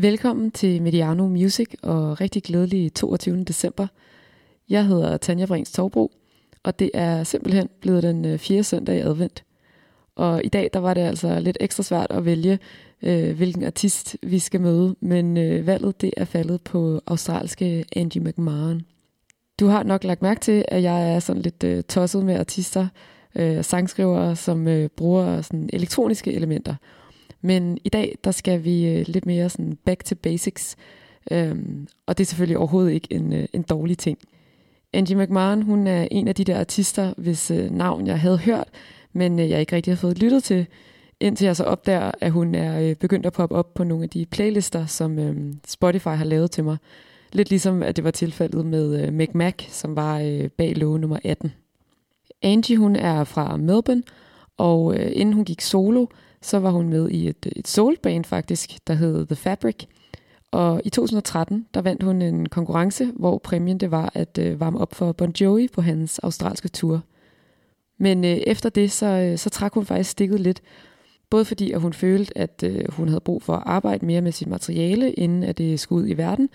Velkommen til Mediano Music og rigtig glædelig 22. december. Jeg hedder Tanja Brings Torbro, og det er simpelthen blevet den øh, fjerde søndag i advent. Og i dag der var det altså lidt ekstra svært at vælge, øh, hvilken artist vi skal møde, men øh, valget det er faldet på australske Angie McMahon. Du har nok lagt mærke til, at jeg er sådan lidt øh, tosset med artister øh, sangskrivere, som øh, bruger sådan elektroniske elementer. Men i dag, der skal vi øh, lidt mere sådan back to basics, øhm, og det er selvfølgelig overhovedet ikke en, øh, en dårlig ting. Angie McMahon, hun er en af de der artister, hvis øh, navn jeg havde hørt, men øh, jeg ikke rigtig har fået lyttet til, indtil jeg så opdager, at hun er øh, begyndt at poppe op på nogle af de playlister, som øh, Spotify har lavet til mig. Lidt ligesom at det var tilfældet med øh, Mac Mac, som var øh, bag låge nummer 18. Angie hun er fra Melbourne, og øh, inden hun gik solo, så var hun med i et, et soulband faktisk, der hed The Fabric. Og i 2013, der vandt hun en konkurrence, hvor præmien det var at øh, varme op for Bon Jovi på hans australske tur. Men øh, efter det, så, øh, så trak hun faktisk stikket lidt. Både fordi, at hun følte, at øh, hun havde brug for at arbejde mere med sit materiale, inden at det skulle ud i verden.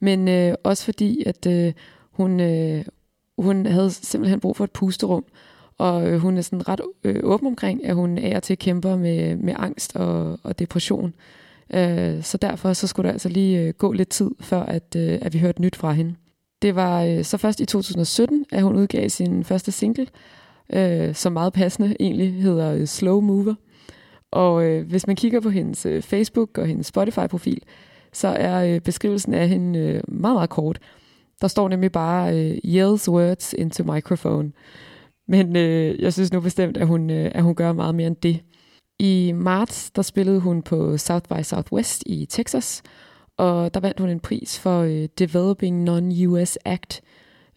Men øh, også fordi, at øh, hun, øh, hun havde simpelthen brug for et pusterum, og øh, hun er sådan ret øh, åben omkring, at hun er til kæmper med, med angst og, og depression. Øh, så derfor så skulle der altså lige øh, gå lidt tid, før at, øh, at vi hørte nyt fra hende. Det var øh, så først i 2017, at hun udgav sin første single, øh, som meget passende egentlig hedder øh, Slow Mover. Og øh, hvis man kigger på hendes øh, Facebook og hendes Spotify-profil, så er øh, beskrivelsen af hende øh, meget, meget kort. Der står nemlig bare øh, yells words into microphone. Men øh, jeg synes nu bestemt, at hun, øh, at hun gør meget mere end det. I marts, der spillede hun på South by Southwest i Texas, og der vandt hun en pris for øh, Developing Non-US Act.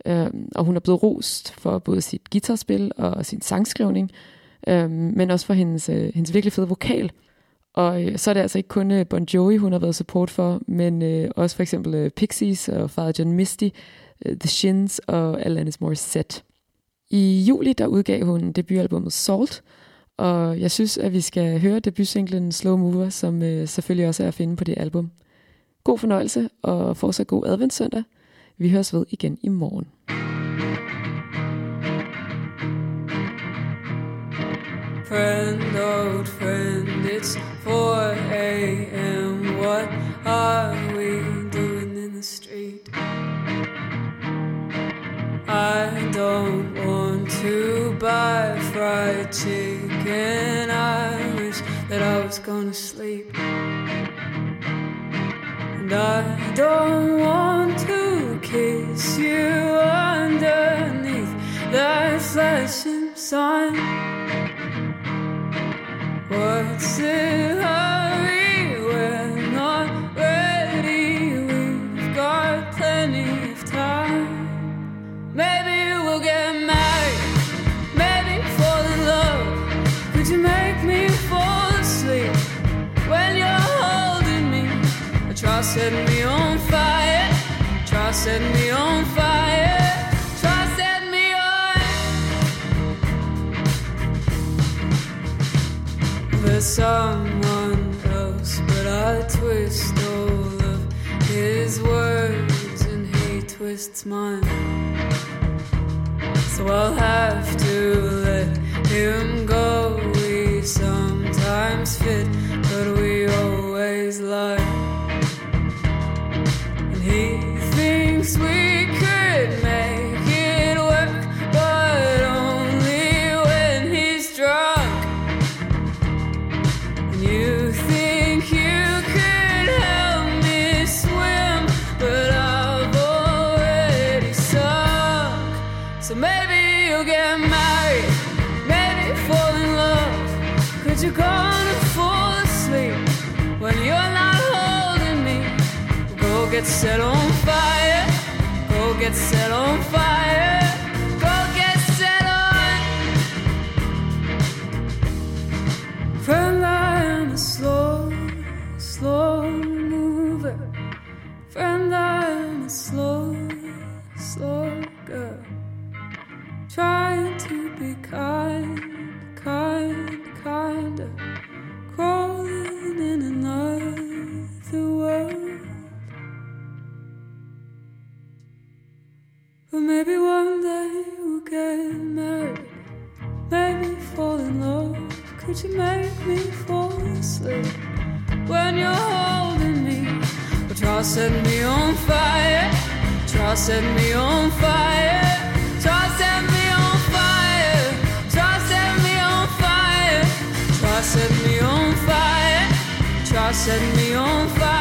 Øh, og hun er blevet rost for både sit guitarspil og sin sangskrivning, øh, men også for hendes, øh, hendes virkelig fede vokal. Og øh, så er det altså ikke kun øh, Bon Jovi, hun har været support for, men øh, også for eksempel øh, Pixies og Father John Misty, øh, The Shins og Alanis Morissette. I juli der udgav hun debutalbummet Salt, og jeg synes, at vi skal høre debutsinglen Slow Mover, som øh, selvfølgelig også er at finde på det album. God fornøjelse og fortsat god adventssøndag. Vi høres ved igen i morgen. Friend, old friend, it's 4 a.m. What are we doing in the street? I don't want to buy fried chicken. I wish that I was gonna sleep. And I don't want to kiss you underneath that flashing sun. What's the hurry? Setting me on fire. Try setting me on. for someone else, but I twist all of his words and he twists mine. So I'll have to let him go. We sometimes fit, get set on fire, go get set on fire, go get set on. Friend, I am a slow, slow mover. Friend, I am a slow, slow girl. Trying to be kind, kind, kinder. Maybe one day we'll get married. Make fall in love. Could you make me fall asleep when you're holding me? Well, try setting me on fire. Try setting me on fire. Try setting me on fire. Try setting me on fire. Try setting me on fire. Try setting me on fire.